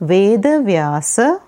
Vedavyasa